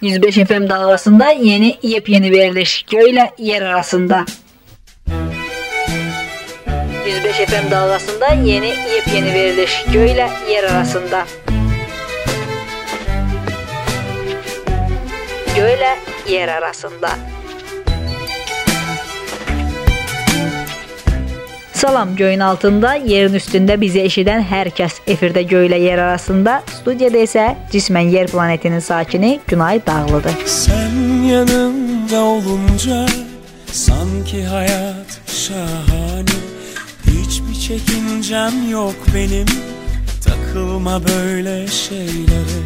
105 FM dalgasında yeni yepyeni veriliş göyle yer arasında. 105 FM dalgasında yeni yepyeni veriliş göyle yer arasında. Göyle yer arasında. Salam göyün altında, yerin üstündə bizi eşidən hər kəs efirdə göylə yer arasında, studiyada isə cismən yer planetinin sakini Günay Dağlıdır. Sen yanımda olunca sanki hayat şahane. Hiçbir çekincem yok benim takılma böyle şeylere.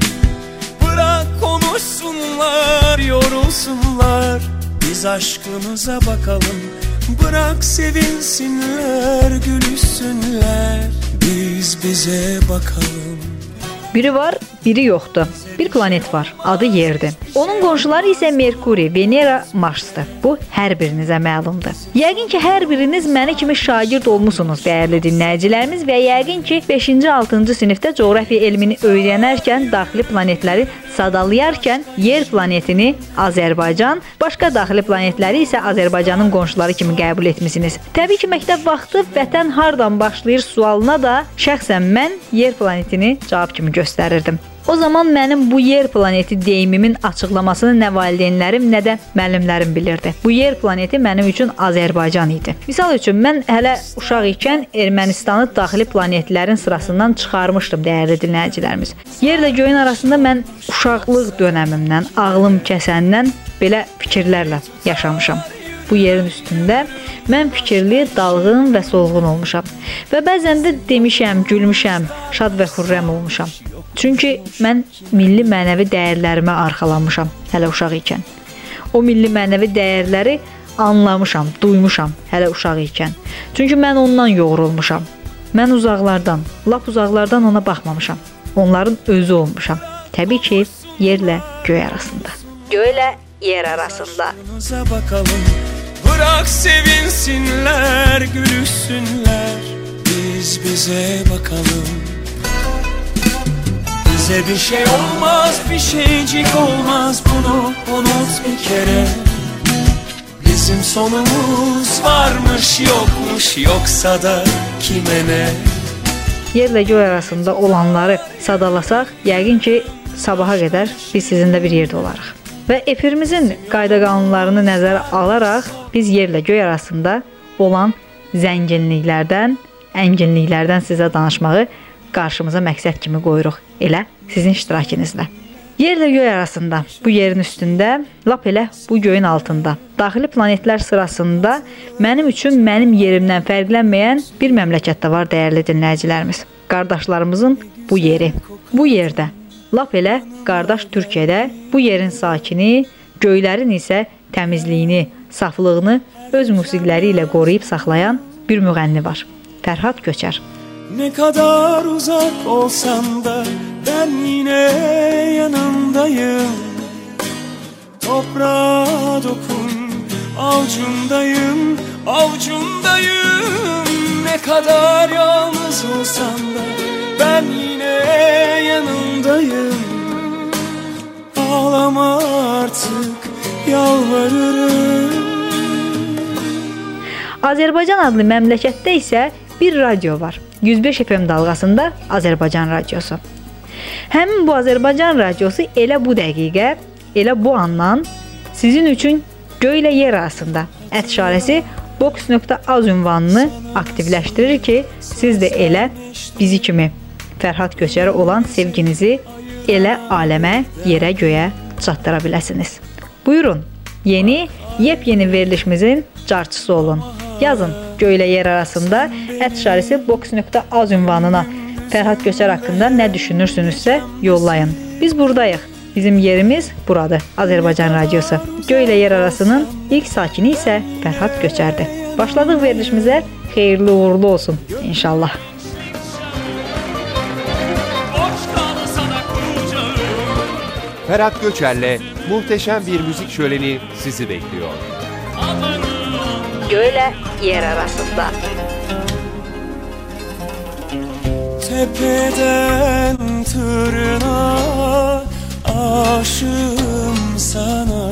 Bırak konuşsunlar yorulsunlar biz aşkımıza bakalım Bırak sevinsinler gülüşsünler. Biz bize bakalım Biri var, biri yoxdur. Bir planet var, adı Yerdir. Onun qonşuları isə Merkuri, Venera, Marsdır. Bu hər birinizə məlumdur. Yəqin ki, hər biriniz məni kimi şagird olmusunuz, dəyərli dinləyicilərimiz və yəqin ki, 5-ci, 6-cı sinifdə coğrafiya elmini öyrənərkən daxili planetləri sadalayarkən Yer planetini Azərbaycan, başqa daxili planetləri isə Azərbaycanın qonşuları kimi qəbul etmisiniz. Təbii ki, məktəb vaxtı vətən hardan başlayır sualına da şəxsən mən Yer planetini cavab kimi göstərirdim. O zaman mənim bu yer planeti deyimimin açıqlamasını nə valideynlərim, nə də müəllimlərim bilirdi. Bu yer planeti mənim üçün Azərbaycan idi. Misal üçün mən hələ uşaq ikən Ermənistanı daxili planetlərin sırasından çıxarmışdım dəyərli dinləyicilərimiz. Yerlə göyün arasında mən uşaqlıq dövrümdən, ağlım kəsəndən belə fikirlərlə yaşamışam bu yerin üstündə mən fikirli, dalğın və solğun olmuşam. Və bəzən də demişəm, gülmüşəm, şad və xürrəm olmuşam. Çünki mən milli mənəvi dəyərlərimə arxalanmışam hələ uşaq ikən. O milli mənəvi dəyərləri anlamışam, duymuşam hələ uşaq ikən. Çünki mən ondan yoğrulmuşam. Mən uzaqlardan, lap uzaqlardan ona baxmamışam. Onların özü olmuşam. Təbii ki, yerlə göy arasında. Göylə yer arasında. bakalım Bırak sevinsinler gülüşsünler Biz bize bakalım Bize bir şey olmaz bir şeycik olmaz bunu unut bir kere Bizim sonumuz varmış yokmuş yoksa da kime ne Yerlə göy arasında olanları sadalasaq, yəqin ki, sabaha qədər biz sizinlə bir yerdə olarıq. Və efirimizin qayda-qanunlarını nəzərə alaraq biz yerlə göy arasında olan zənginliklərdən, ənginliklərdən sizə danışmağı qarşımıza məqsəd kimi qoyuruq. Elə sizin iştirakınızla. Yerlə göy arasında, bu yerin üstündə, lap elə bu göyün altında, daxili planetlər sırasında mənim üçün mənim yerimdən fərqlənməyən bir məmləkət də var dəyərli dinləyicilərimiz. Qardaşlarımızın bu yeri. Bu yerdə lap elə qardaş Türkiyədə bu yerin sakini, göylərin isə təmizliyini, saflığını öz musiqiləri ilə qoruyub saxlayan bir müğənni var. Fərhad Köçər. Ne kadar uzak olsam da ben yine yanındayım. Toprağa dokun avucundayım avucundayım. Ne kadar yalnız olsam da ben yine yanındayım. Ağlama artık yalvarırım. Azərbaycan adlı məmləkətdə isə bir radio var. 105 FM dalğasında Azərbaycan radiosu. Həmin bu Azərbaycan radiosu elə bu dəqiqə, elə bu andan sizin üçün göylə yer arasında ət işarəsi box.az ünvanını aktivləşdirir ki, siz də elə bizi kimi Fərhad Köçərə olan sevginizi elə aləmə, yerə, göyə çatdıra biləsiniz. Buyurun, yeni, yepyeni verilişimizin carçısı olun. Yazın göylə yer arasında box.az ünvanına Fərhad Köçər haqqında nə düşünürsünüzsə yollayın. Biz burdayıq. Bizim yerimiz buradır. Azərbaycan radiosu. Göylə yer arasının ilk sakini isə Fərhad Köçərdir. Başladıq verilişimizə. Xeyirli uğurlu olsun inşallah. Ferhat Göçer'le muhteşem bir müzik şöleni sizi bekliyor. Göylə yer arasında. Tepeden tırnağa aşığım sana.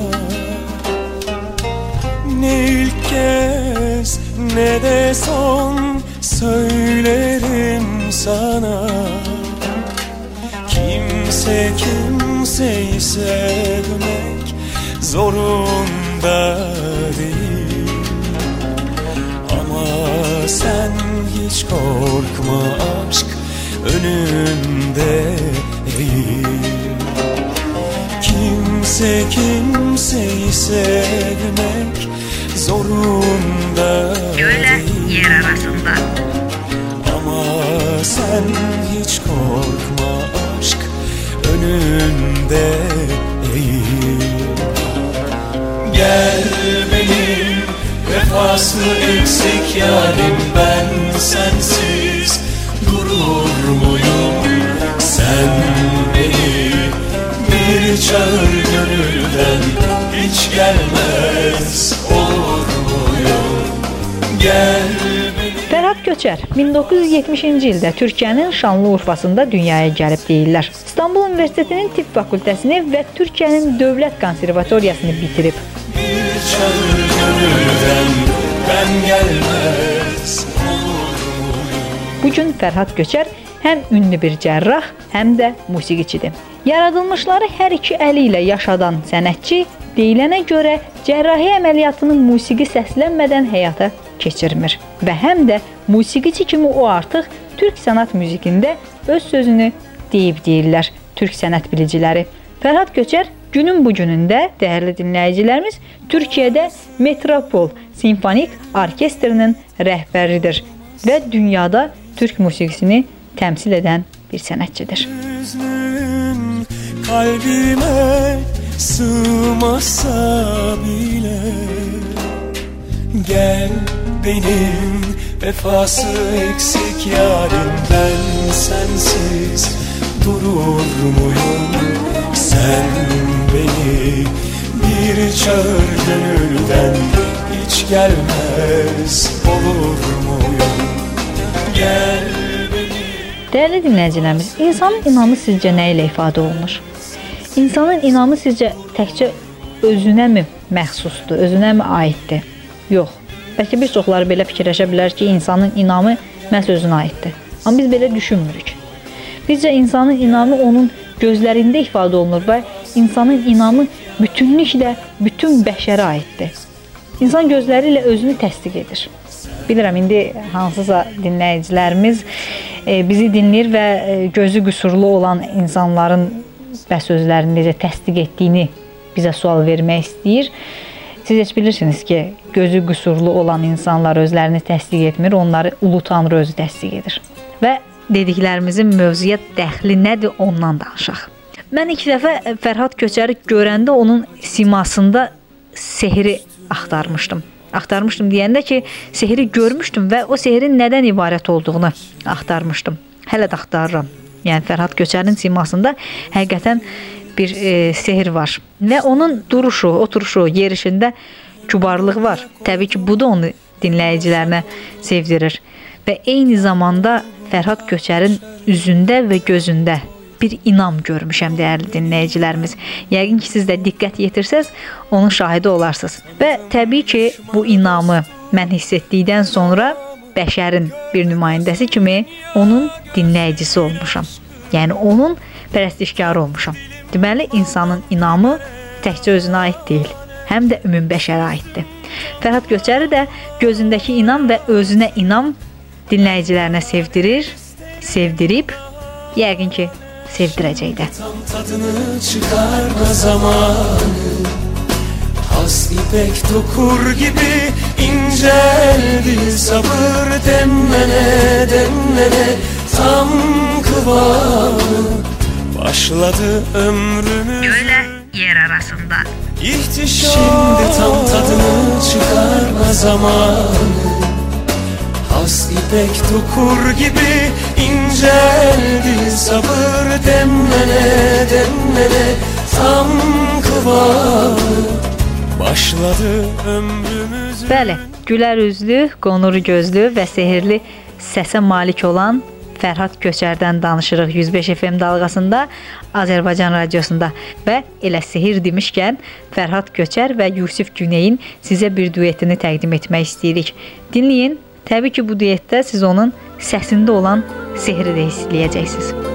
Ne ilk kez ne de son söylerim sana. Kimse kimseyi sevmek zorunda değil sen hiç korkma aşk önünde Kimse kimseyi sevmek zorunda yer arasında. Ama sen hiç korkma aşk önünde eğil vefası eksik yarim ben sensiz? Durur muyum Sen beni? Bir çağır gönülden hiç gelmez. Olur muyum? Gel Fərhad Köçər 1970-ci ildə Türkiyənin Şanlıurfasında dünyaya gəlib deyirlər. İstanbul Universitetinin Tibb fakültəsini və Türkiyənin Dövlət Konservatoriyasını bitirib. Çağır gönülden ben gelmez olur muyum? Bu gün Fərhad Köçər həm ünlü bir cərrah, həm də musiqiçidir. Yaradılmışları hər iki əli ilə yaşadan sənətçi deyilənə görə cərrahi əməliyyatını musiqi səslənmədən həyata keçirmir və həm də musiqiçi kimi o artıq türk sənət musiqində öz sözünü deyib deyirlər türk sənət biliciləri. Fərhad Köçər günün bu günündə dəyərli dinləyicilərimiz Türkiyədə Metropol Simfonik Orkestrinin rəhbəridir və dünyada türk musiqisini təmsil edən bir sənətçidir. Hüznün kalbime sığmazsa bile Gel benim vefası eksik yarim ben sensiz durur muyum Sen beni bir çağır gönülden hiç gelmez olur muyum Gel Dəyərli dinləyicilərimiz, insanın inamı sizcə nə ilə ifadə olunur? İnsanın inamı sizcə təkcə özünəmi məxsusdur, özünəmi aiddir? Yox. Bəlkə bir çoxları belə fikirləşə bilər ki, insanın inamı məhz özünə aiddir. Amma biz belə düşünmürük. Bizcə insanın inamı onun gözlərində ifadə olunur və insanın inamı bütünlüklə bütün bəşərə aiddir. İnsan gözləri ilə özünü təsdiq edir. Bilirəm indi hansısa dinləyicilərimiz e, bizi dinləyir və e, gözü qüsurlu olan insanların və sözlərini necə təsdiq etdiyini bizə sual vermək istəyir. Siz heç bilirsiniz ki, gözü qüsurlu olan insanlar özlərini təsdiq etmir, onları ulu tanrı özü təsdiq edir. Və dediklərimizin mövzuya dəxli nədir ondan danışaq. Mən ilk dəfə Fərhad Köçəri görəndə onun simasında sehri axtarmışdım. Axtarmışdım deyəndə ki, sehri görmüşdüm və o sehrin nədən ibarət olduğunu axtarmışdım. Hələ də axtarıram. Yəni Fərhad Köçərin simasında həqiqətən bir e, sehr var və onun duruşu, oturuşu, yerişində kübarlıq var. Təbii ki, bu da onu dinləyicilərinə sevdirir və eyni zamanda Fərhad Köçərin üzündə və gözündə bir inam görmüşəm dəyərli dinləyicilərimiz. Yəqin ki, siz də diqqət yetirsəz, onun şahidi olarsınız. Və təbii ki, bu inamı mən hiss etdikdən sonra bəşərin bir nümayəndəsi kimi onun dinləyicisi olmuşam. Yəni onun pərəstişkarı olmuşam. Deməli, insanın inamı təkcə özünə aid deyil, həm də ümumi bəşərə aiddir. Fərhad Göçəri də gözündəki inam və özünə inam dinləyicilərinə sevdirir, sevdirib, yəqin ki, sevdirəcək də. Tam tadını çıkarma zamanı Has ipek dokur gibi inceldi sabır demlene demlene tam kıvamı Başladı ömrümüz yer arasında. ihtişam Şimdi tam tadını çıkarma zamanı Has ipek dokur gibi inceldi sabır demlene demlene tam kıvamı Başladı ömrümüz Bəli, gülər üzlü, qonur gözlü və sehrli səsə malik olan Fərhad Köçərdən danışırıq 105 FM dalğasında, Azərbaycan radiosunda və elə sehir demişkən Fərhad Köçər və Yusif Güneyin sizə bir duetini təqdim etmək istəyirik. Dinləyin. Təbii ki, bu duetdə siz onun səsində olan sehri də hiss edəcəksiniz.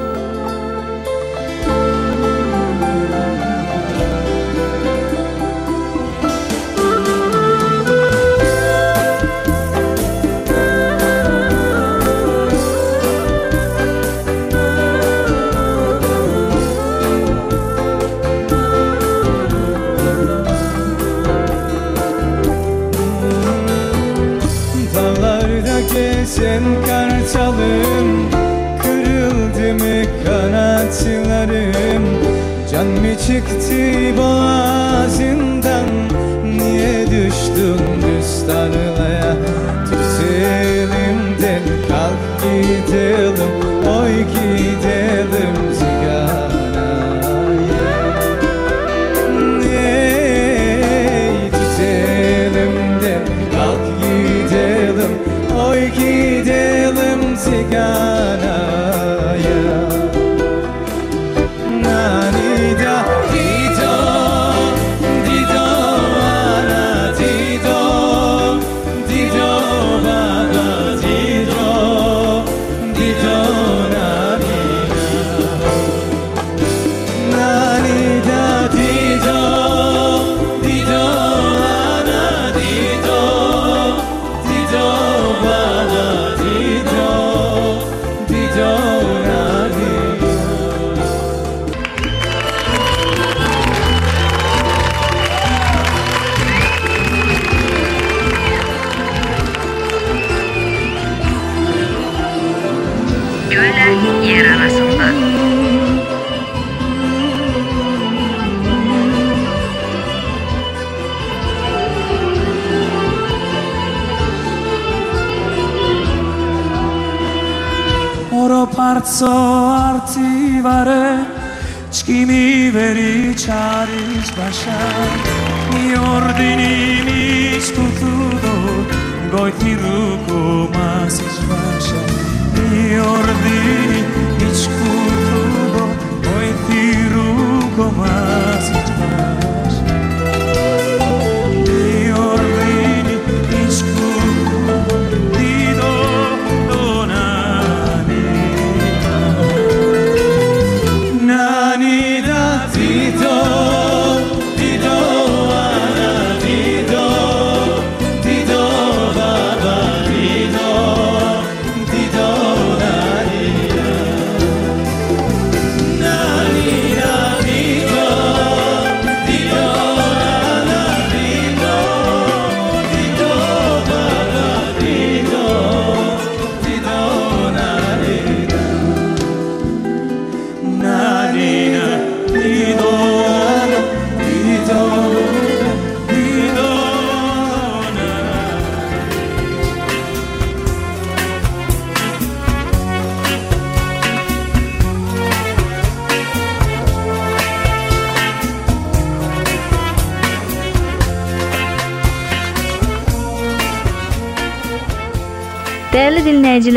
Marzo artivare Chimi veri charis bashar Mi ordini mi scutudo Goi tiruko ruco mas Και ό,τι ναι, και σκοτώ το.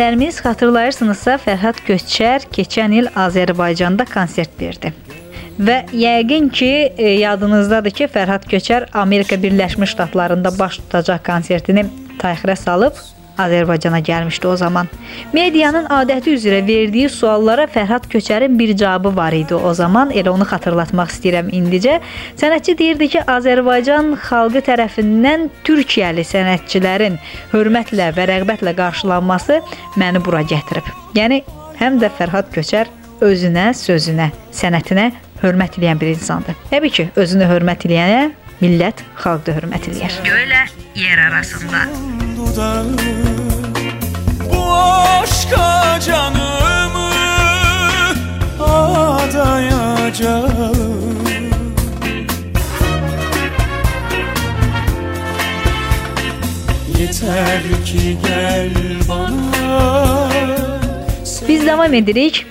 Dinləyicilərimiz, xatırlayırsınızsa Fərhad Köçər keçən il Azərbaycanda konsert verdi. Və yəqin ki, e, yadınızdadır ki, Fərhad Köçər Amerika Birləşmiş Ştatlarında baş tutacaq konsertini təxirə salıb Azərbaycana gəlmişdi o zaman. Medianın adəti üzrə verdiyi suallara Fərhad Köçərin bir cavabı var idi o zaman. Elə onu xatırlatmaq istəyirəm indicə. Sənətçi deyirdi ki, Azərbaycan xalqı tərəfindən Türkiyəli sənətçilərin hörmətlə və rəğbətlə qarşılanması məni bura gətirib. Yəni həm də Fərhad Köçər özünə, sözünə, sənətinə hörmət edən bir insandır. Təbii ki, özünü hörmət edənə millət, xalq da hörmət eləyər. Göylə yer arasında. dudağı Bu aşka canımı adayacağım Yeter ki gel bana Biz devam edirik.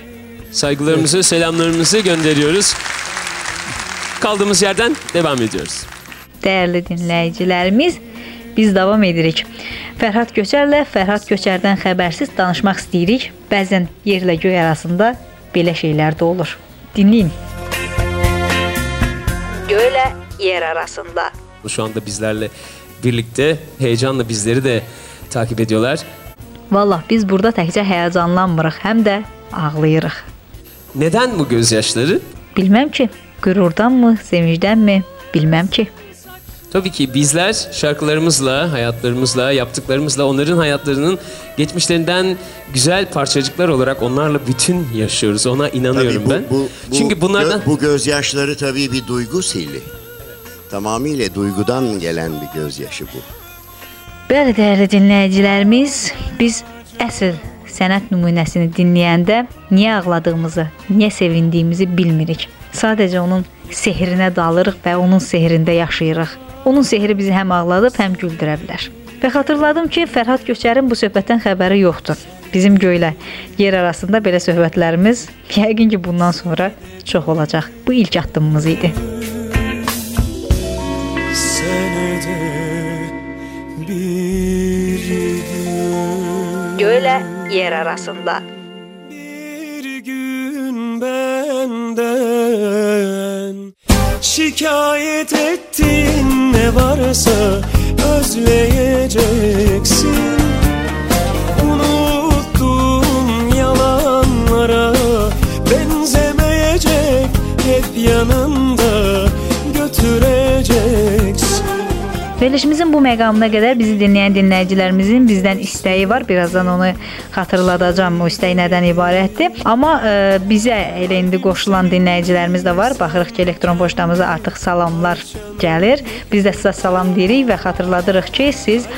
Saygılarımızı, selamlarımızı gönderiyoruz. Kaldığımız yerden devam ediyoruz. Dəyərli dinləyicilərimiz, biz davam edirik. Fərhad Köçərlə Fərhad Köçərdən xəbərsiz danışmaq istəyirik. Bəzən yerlə göy arasında belə şeylər də olur. Dinləyin. Göylə yer arasında. Şu anda bizlerle birlikte heyecanla bizleri de takip ediyorlar. Vallah biz burada təkcə həyəcanlanmırıq, həm də ağlayırıq. Neden bu gözyaşları? Bilməm ki, qürurdanmı, sevincdənmi, bilməm ki. Tabii ki bizler şarkılarımızla, hayatlarımızla, yaptıklarımızla onların hayatlarının geçmişlerinden güzel parçacıklar olarak onlarla bütün yaşıyoruz. Ona inanıyorum Tabii bu, ben. bu, bu, Çünkü bunlardan gö- bu gözyaşları tabii bir duygu sili. Tamamıyla duygudan gelen bir gözyaşı bu. Bəli, dəyərli dinləyicilərimiz, biz əsl sənət nümunəsini dinləyəndə niyə ağladığımızı, niyə sevindiyimizi bilmirik. Sadəcə onun sehrinə dalırıq və onun sehrində yaşayırıq. Onun sehri bizi həm ağladıb, həm güldürə bilər. Və xatırladım ki, Fərhad Köçərin bu söhbətdən xəbəri yoxdur. Bizim göylə yer arasında belə söhbətlərimiz yəqin ki, bundan sonra çox olacaq. Bu ilk addımımız idi. senede bir gün Göylə yer arasında. Bir gün benden şikayet ettin ne varsa özleyeceksin. Unuttum yalanlara benzemeyecek hep yanında Verilişimizin bu məqamına qədər bizi dinləyən dinləyicilərimizin bizdən istəyi var. Birazdan onu xatırladacağam. O istək nədən ibarətdir? Amma e, bizə elə indi qoşulan dinləyicilərimiz də var. Baxırıq ki, elektron poçtamıza artıq salamlar gəlir. Biz də sizə salam deyirik və xatırladırıq ki, siz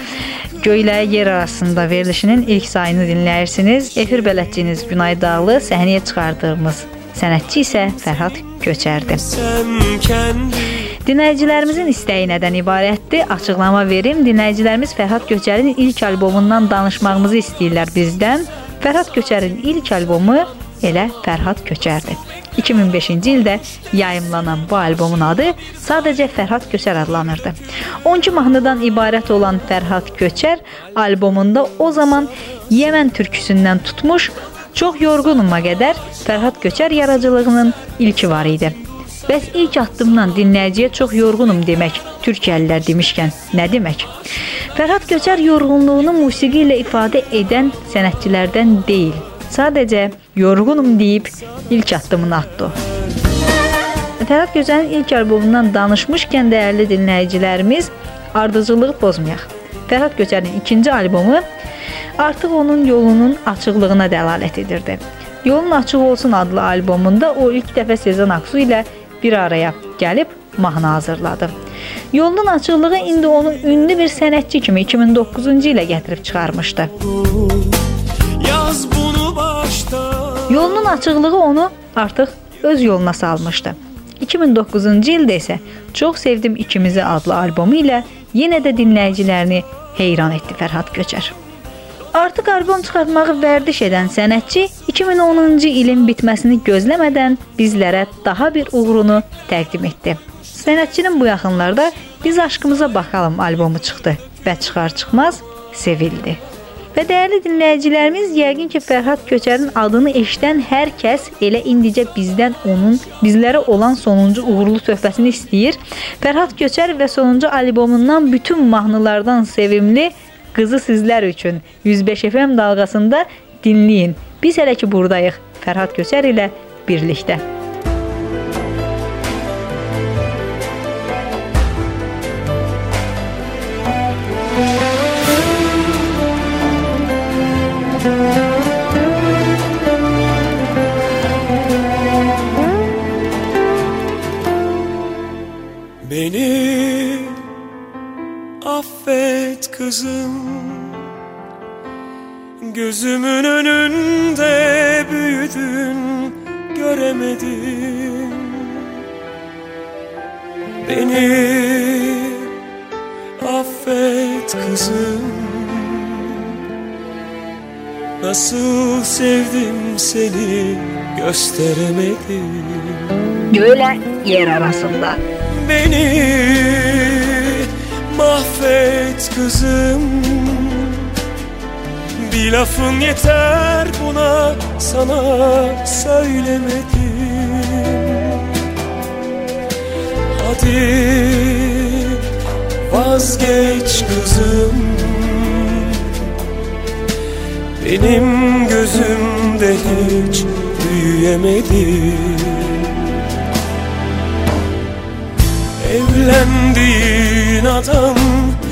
Göylə yer arasında verilişinin ilk sayını dinləyirsiniz. Efir bələdçiniz Günay Dağlı, səhnəyə çıxardığımız sənətçi isə Fərhad Köçərdir. Sen kendi Dinləyicilərimizin istəyi nədən ibarətdir? Açıqlama verim. Dinləyicilərimiz Fərhad Köçərin ilk albomundan danışmağımızı istəyirlər bizdən. Fərhad Köçərin ilk albomu elə Fərhad Köçərdir. 2005-ci ildə yayımlanan bu albomun adı sadəcə Fərhad Köçər adlanırdı. 12 mahnıdan ibarət olan Fərhad Köçər albomunda o zaman Yemən türküsündən tutmuş Çox yorğunuma qədər Fərhad Köçər yaradıcılığının ilki var idi. Bəs ilk addımdan dinləyiciyə çox yorğunum demək, türkəlilər demişkən nə demək? Fərhad Köçər yorğunluğunu musiqi ilə ifadə edən sənətçilərdən deyil. Sadəcə yorğunum deyib ilk addımını atdı. Fərhad Köçərin ilk albomundan danışmışkən dəyərli dinləyicilərimiz, ardıcılığı pozmayaq. Fərhad Köçərin ikinci albomu artıq onun yolunun açıqlığına dəlalət edirdi. Yolun açıq olsun adlı albomunda o ilk dəfə Sezen Aksu ilə bir araya gəlib mahnı hazırladı. Yolun açıqlığı indi onu ünlü bir sənətçi kimi 2009-cu ilə gətirib çıxarmışdı. yaz bunu baştan Yolunun açıqlığı onu artıq öz yoluna salmışdı. 2009-cu ildə isə Çox sevdim ikimizi adlı albomu ilə yenə də dinləyicilərini heyran etdi Fərhad Köçər. Artıq albom çıxartmağı vərdiş edən sənətçi 2010-cu ilin bitməsini gözləmədən bizlərə daha bir uğurunu təqdim etdi. Sənətçinin bu yaxınlarda Biz aşkımıza baxalım albomu çıxdı və çıxar-çıxmaz sevildi. Və dəyərli dinləyicilərimiz, yəqin ki, Fərhad Köçərin adını eşidən hər kəs elə indicə bizdən onun bizlərə olan sonuncu uğurlu töhfəsini istəyir. Fərhad Köçər və sonuncu albomundan bütün mahnılardan sevimli qızı sizlər üçün 105 FM dalğasında dinləyin. Biz hələ ki burdayıq Fərhad Köçər ilə birlikdə. Beni affet kızım. Gözümün önünde büyüdün göremedim Beni affet kızım. Nasıl sevdim seni gösteremedim. Göylə yer arasında. Beni mahvet et kızım. Bir lafın yeter buna sana söylemedim. Hadi vazgeç kızım. Benim gözümde hiç büyüyemedin Evlendiğin adam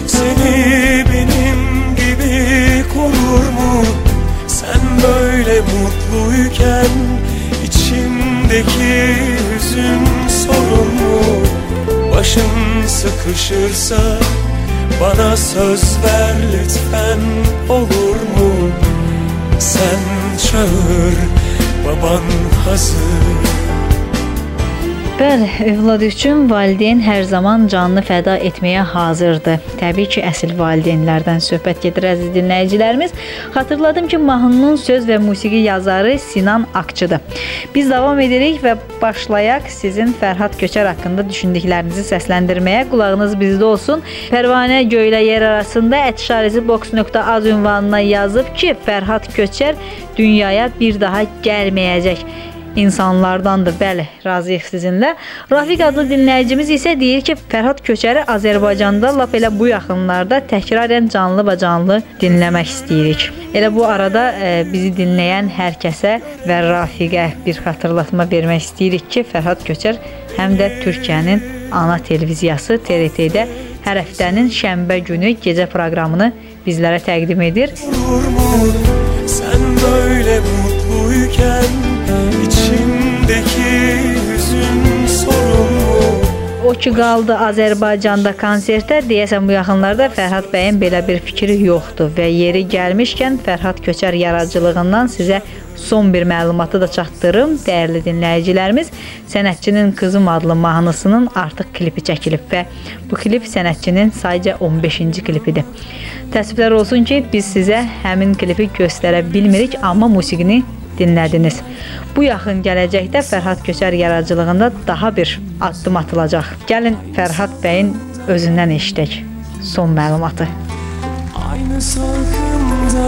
seni benim gibi korur mu? Sen böyle mutluyken içimdeki hüzün sorun mu? Başın sıkışırsa bana söz ver lütfen olur mu? Sen çağır baban hazır Bəli, övlad üçün valideyn hər zaman canını fəda etməyə hazırdır. Təbii ki, əsl valideynlərdən söhbət gedir əziz dinləyicilərimiz. Xatırladım ki, mahnının söz və musiqi yazarı Sinan Akçıdır. Biz davam edirik və başlayaq sizin Fərhad Köçər haqqında düşündüklərinizi səsləndirməyə. Qulağınız bizdə olsun. Pərvanə göylə yer arasında @box.az ünvanına yazıb ki, Fərhad Köçər dünyaya bir daha gəlməyəcək insanlardandır. Bəli, razıyıq sizinlə. Rafiq adlı dinləyicimiz isə deyir ki, Fərhad Köçəri Azərbaycanda lap elə bu yaxınlarda təkrarən canlı və canlı dinləmək istəyirik. Elə bu arada e, bizi dinləyən hər kəsə və Rafiqə bir xatırlatma vermək istəyirik ki, Fərhad Köçər həm də Türkiyənin ana televiziyası TRT-də hər həftənin şənbə günü gecə proqramını bizlərə təqdim edir. Sen böyle mutluyken içimdeki hüzün sorun mu? O ki qaldı Azərbaycanda konsertə, deyəsən bu yaxınlarda Fərhad bəyin belə bir fikri yoxdur və yeri gəlmişkən Fərhad Köçər yaradıcılığından sizə son bir məlumatı da çatdırım. Dəyərli dinləyicilərimiz, Sənətçinin Qızım adlı mahnısının artıq klipi çəkilib və bu klip sənətçinin sayca 15-ci klipidir. Təəssüflər olsun ki, biz sizə həmin klipi göstərə bilmirik, amma musiqini dinlədiniz. Bu yaxın gələcəkdə Fərhad Köçər yaradıcılığında daha bir addım atılacaq. Gəlin Fərhad bəyin özündən eşidək son məlumatı. Aynı salkımda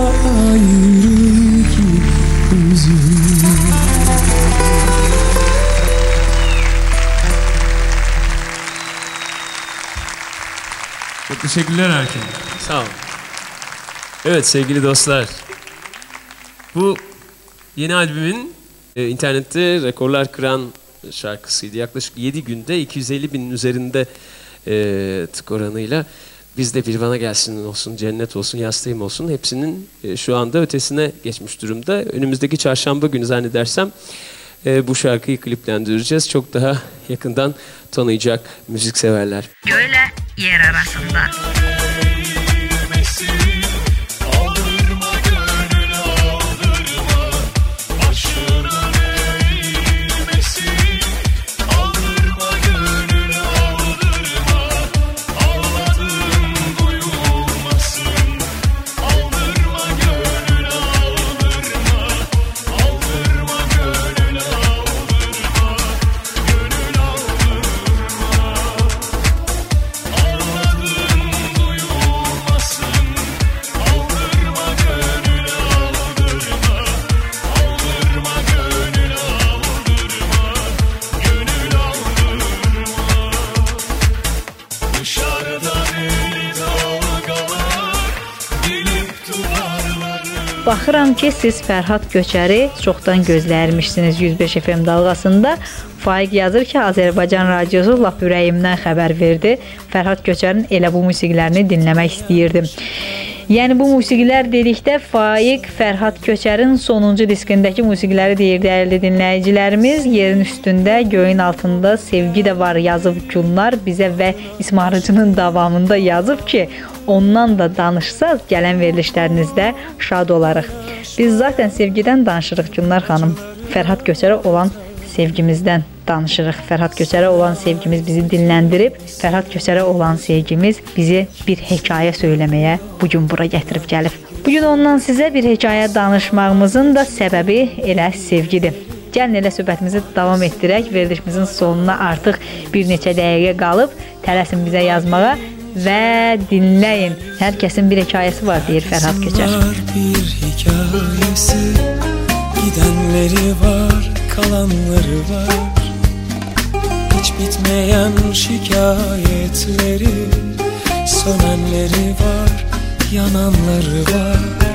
ayrı ki Çok teşekkürler Erkin. Sağ olun. Evet sevgili dostlar. Bu yeni albümün e, internette rekorlar kıran şarkısıydı. Yaklaşık 7 günde 250 binin üzerinde e, tık oranıyla bizde bir bana gelsin olsun, cennet olsun, yastayım olsun hepsinin e, şu anda ötesine geçmiş durumda. Önümüzdeki çarşamba günü zannedersem e, bu şarkıyı kliplendireceğiz. Çok daha yakından tanıyacak müzikseverler. Göylə yer arasında. Baxıram ki, siz Fərhad Köçəri çoxdan gözləyirmişsiniz 105 FM dalğasında. Faiq yazır ki, Azərbaycan radiosu lap ürəyimdən xəbər verdi. Fərhad Köçərin elə bu musiqilərini dinləmək istəyirdim. Yəni bu musiqilər dedikdə Faiq Fərhad Köçərin sonuncu diskindəki musiqiləri deyir dəyərli dinləyicilərimiz. Yerin üstündə, göyün altında sevgi də var yazıb Gülnar bizə və İsmarıcının davamında yazıb ki, ondan da danışsaz gələn verilişlərinizdə şad olarıq. Biz zaten sevgidən danışırıq Gülnar xanım. Fərhad Köçərə olan sevgimizdən danışırıq. Fərhad Köçərə olan sevgimiz bizi dinləndirib, Fərhad Köçərə olan sevgimiz bizi bir hekayə söyləməyə bu gün bura gətirib gəlib. Bu gün ondan sizə bir hekayə danışmağımızın da səbəbi elə sevgidir. Gəlin elə söhbətimizi davam etdirək. Verilişimizin sonuna artıq bir neçə dəqiqə qalıb. Tələsin bizə yazmağa və dinləyin. Hər kəsin bir hekayəsi var deyir Fərhad Köçər. Bir hikayesi Gidenleri var kalanları var bitmeyen şikayetleri Sönenleri var yananları var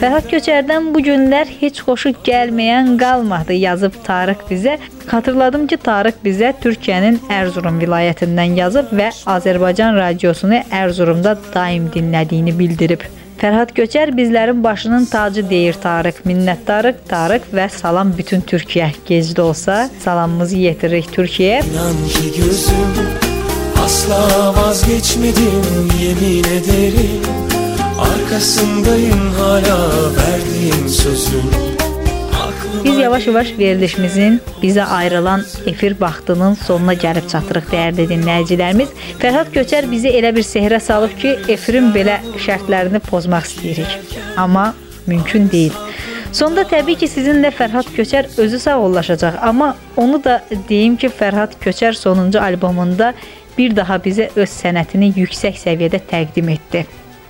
Fərhad Köçərdən bu günlər heç xoşu gəlməyən qalmadı yazıb Tarıq bizə. Xatırladım ki, Tarıq bizə Türkiyənin Ərzurum vilayətindən yazıb və Azərbaycan radiosunu Ərzurumda daim dinlədiyini bildirib. Fərhad Köçər bizlərin başının tacı deyir Tarıq. Minnətdarıq Tarıq və salam bütün Türkiyə. Gec də olsa salamımızı yetiririk Türkiyəyə. İnan ki gözüm Asla vazgeçmedim yemin ederim Arkasındayım hala verdiğim sözün Biz yavaş-yavaş verilişimizin bizə ayrılan efir vaxtının sonuna gəlib çatırıq dəyərli dinləyicilərimiz. Fərhad Köçər bizi elə bir sehrə salıb ki, efirin belə şərtlərini pozmaq istəyirik. Amma mümkün deyil. Sonda təbii ki, sizinlə Fərhad Köçər özü sağollaşacaq, amma onu da deyim ki, Fərhad Köçər sonuncu albomunda bir daha bizə öz sənətini yüksək səviyyədə təqdim etdi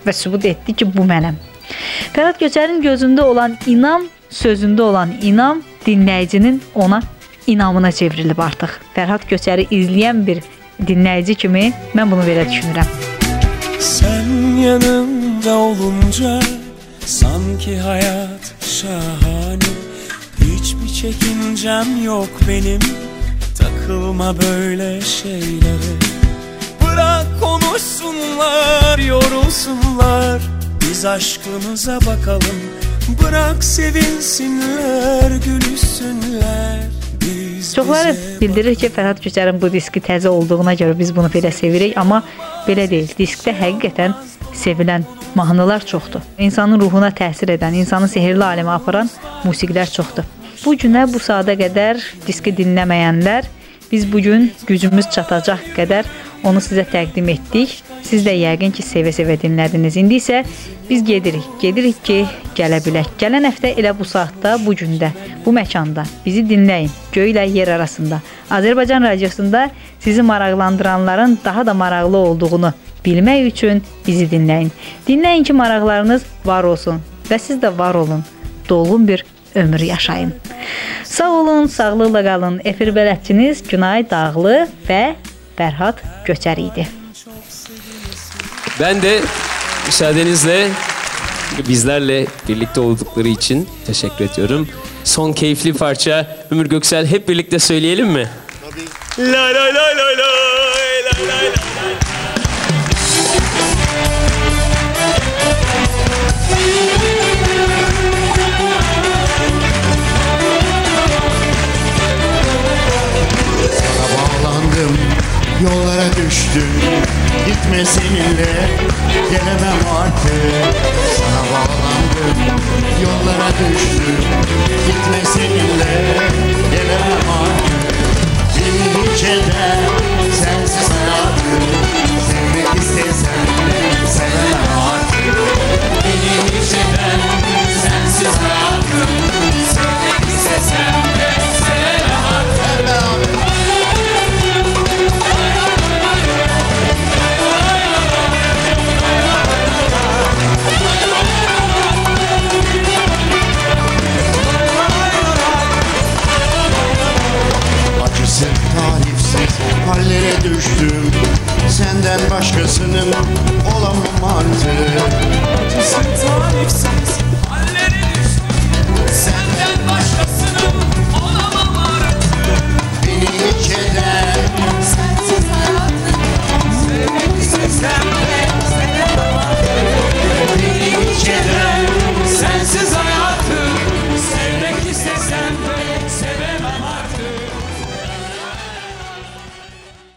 və sübut etdi ki, bu mənəm. Fərhad Köçərin gözündə olan inam, sözündə olan inam dinləyicinin ona inamına çevrilib artıq. Fərhad Köçəri izləyən bir dinləyici kimi mən bunu belə düşünürəm. Sen yanımda olunca sanki hayat şahane Hiçbir çekincem yok benim takılma böyle şeylere Bırak konuşsunlar yorulsunlar biz aşkımıza bakalım Bırak sevinsinler gülüşsünler biz Çoxları bildirir ki, Fərhad Köçərin bu diski təzə olduğuna görə biz bunu belə sevirik, amma belə deyil. Diskdə həqiqətən sevilən mahnılar çoxdur. İnsanın ruhuna təsir edən, insanı sehrli aləmə aparan musiqilər çoxdur. Bu günə bu saata qədər diski dinləməyənlər biz bu gün gücümüz çatacaq qədər onu sizə təqdim etdik. Siz də yəqin ki, sevə-sevə dinlədiniz. İndi isə biz gedirik. Gedirik ki, gələ bilək. Gələn həftə elə bu saatda, bu gündə, bu məkanda bizi dinləyin. Göylə yer arasında. Azərbaycan radiosunda sizi maraqlandıranların daha da maraqlı olduğunu bilmək üçün bizi dinləyin. Dinləyin ki, maraqlarınız var olsun və siz də var olun. Dolğun bir ömür yaşayın. Sağ olun, sağlıqla qalın. Efir bələdçiniz Günay Dağlı və Fərhad Köçər idi. Ben de müsaadenizle bizlerle birlikte oldukları için teşekkür ediyorum. Son keyifli parça Ömür Göksel hep birlikte söyleyelim mi? Tabii. La la la la la la la yollara düştüm Gitme seninle gelemem artık. Sana bağlandım yollara düştüm. Gitme seninle gelemem artık. Beni hiç eder sensiz hayatım. Sevmek istesem sevemem artık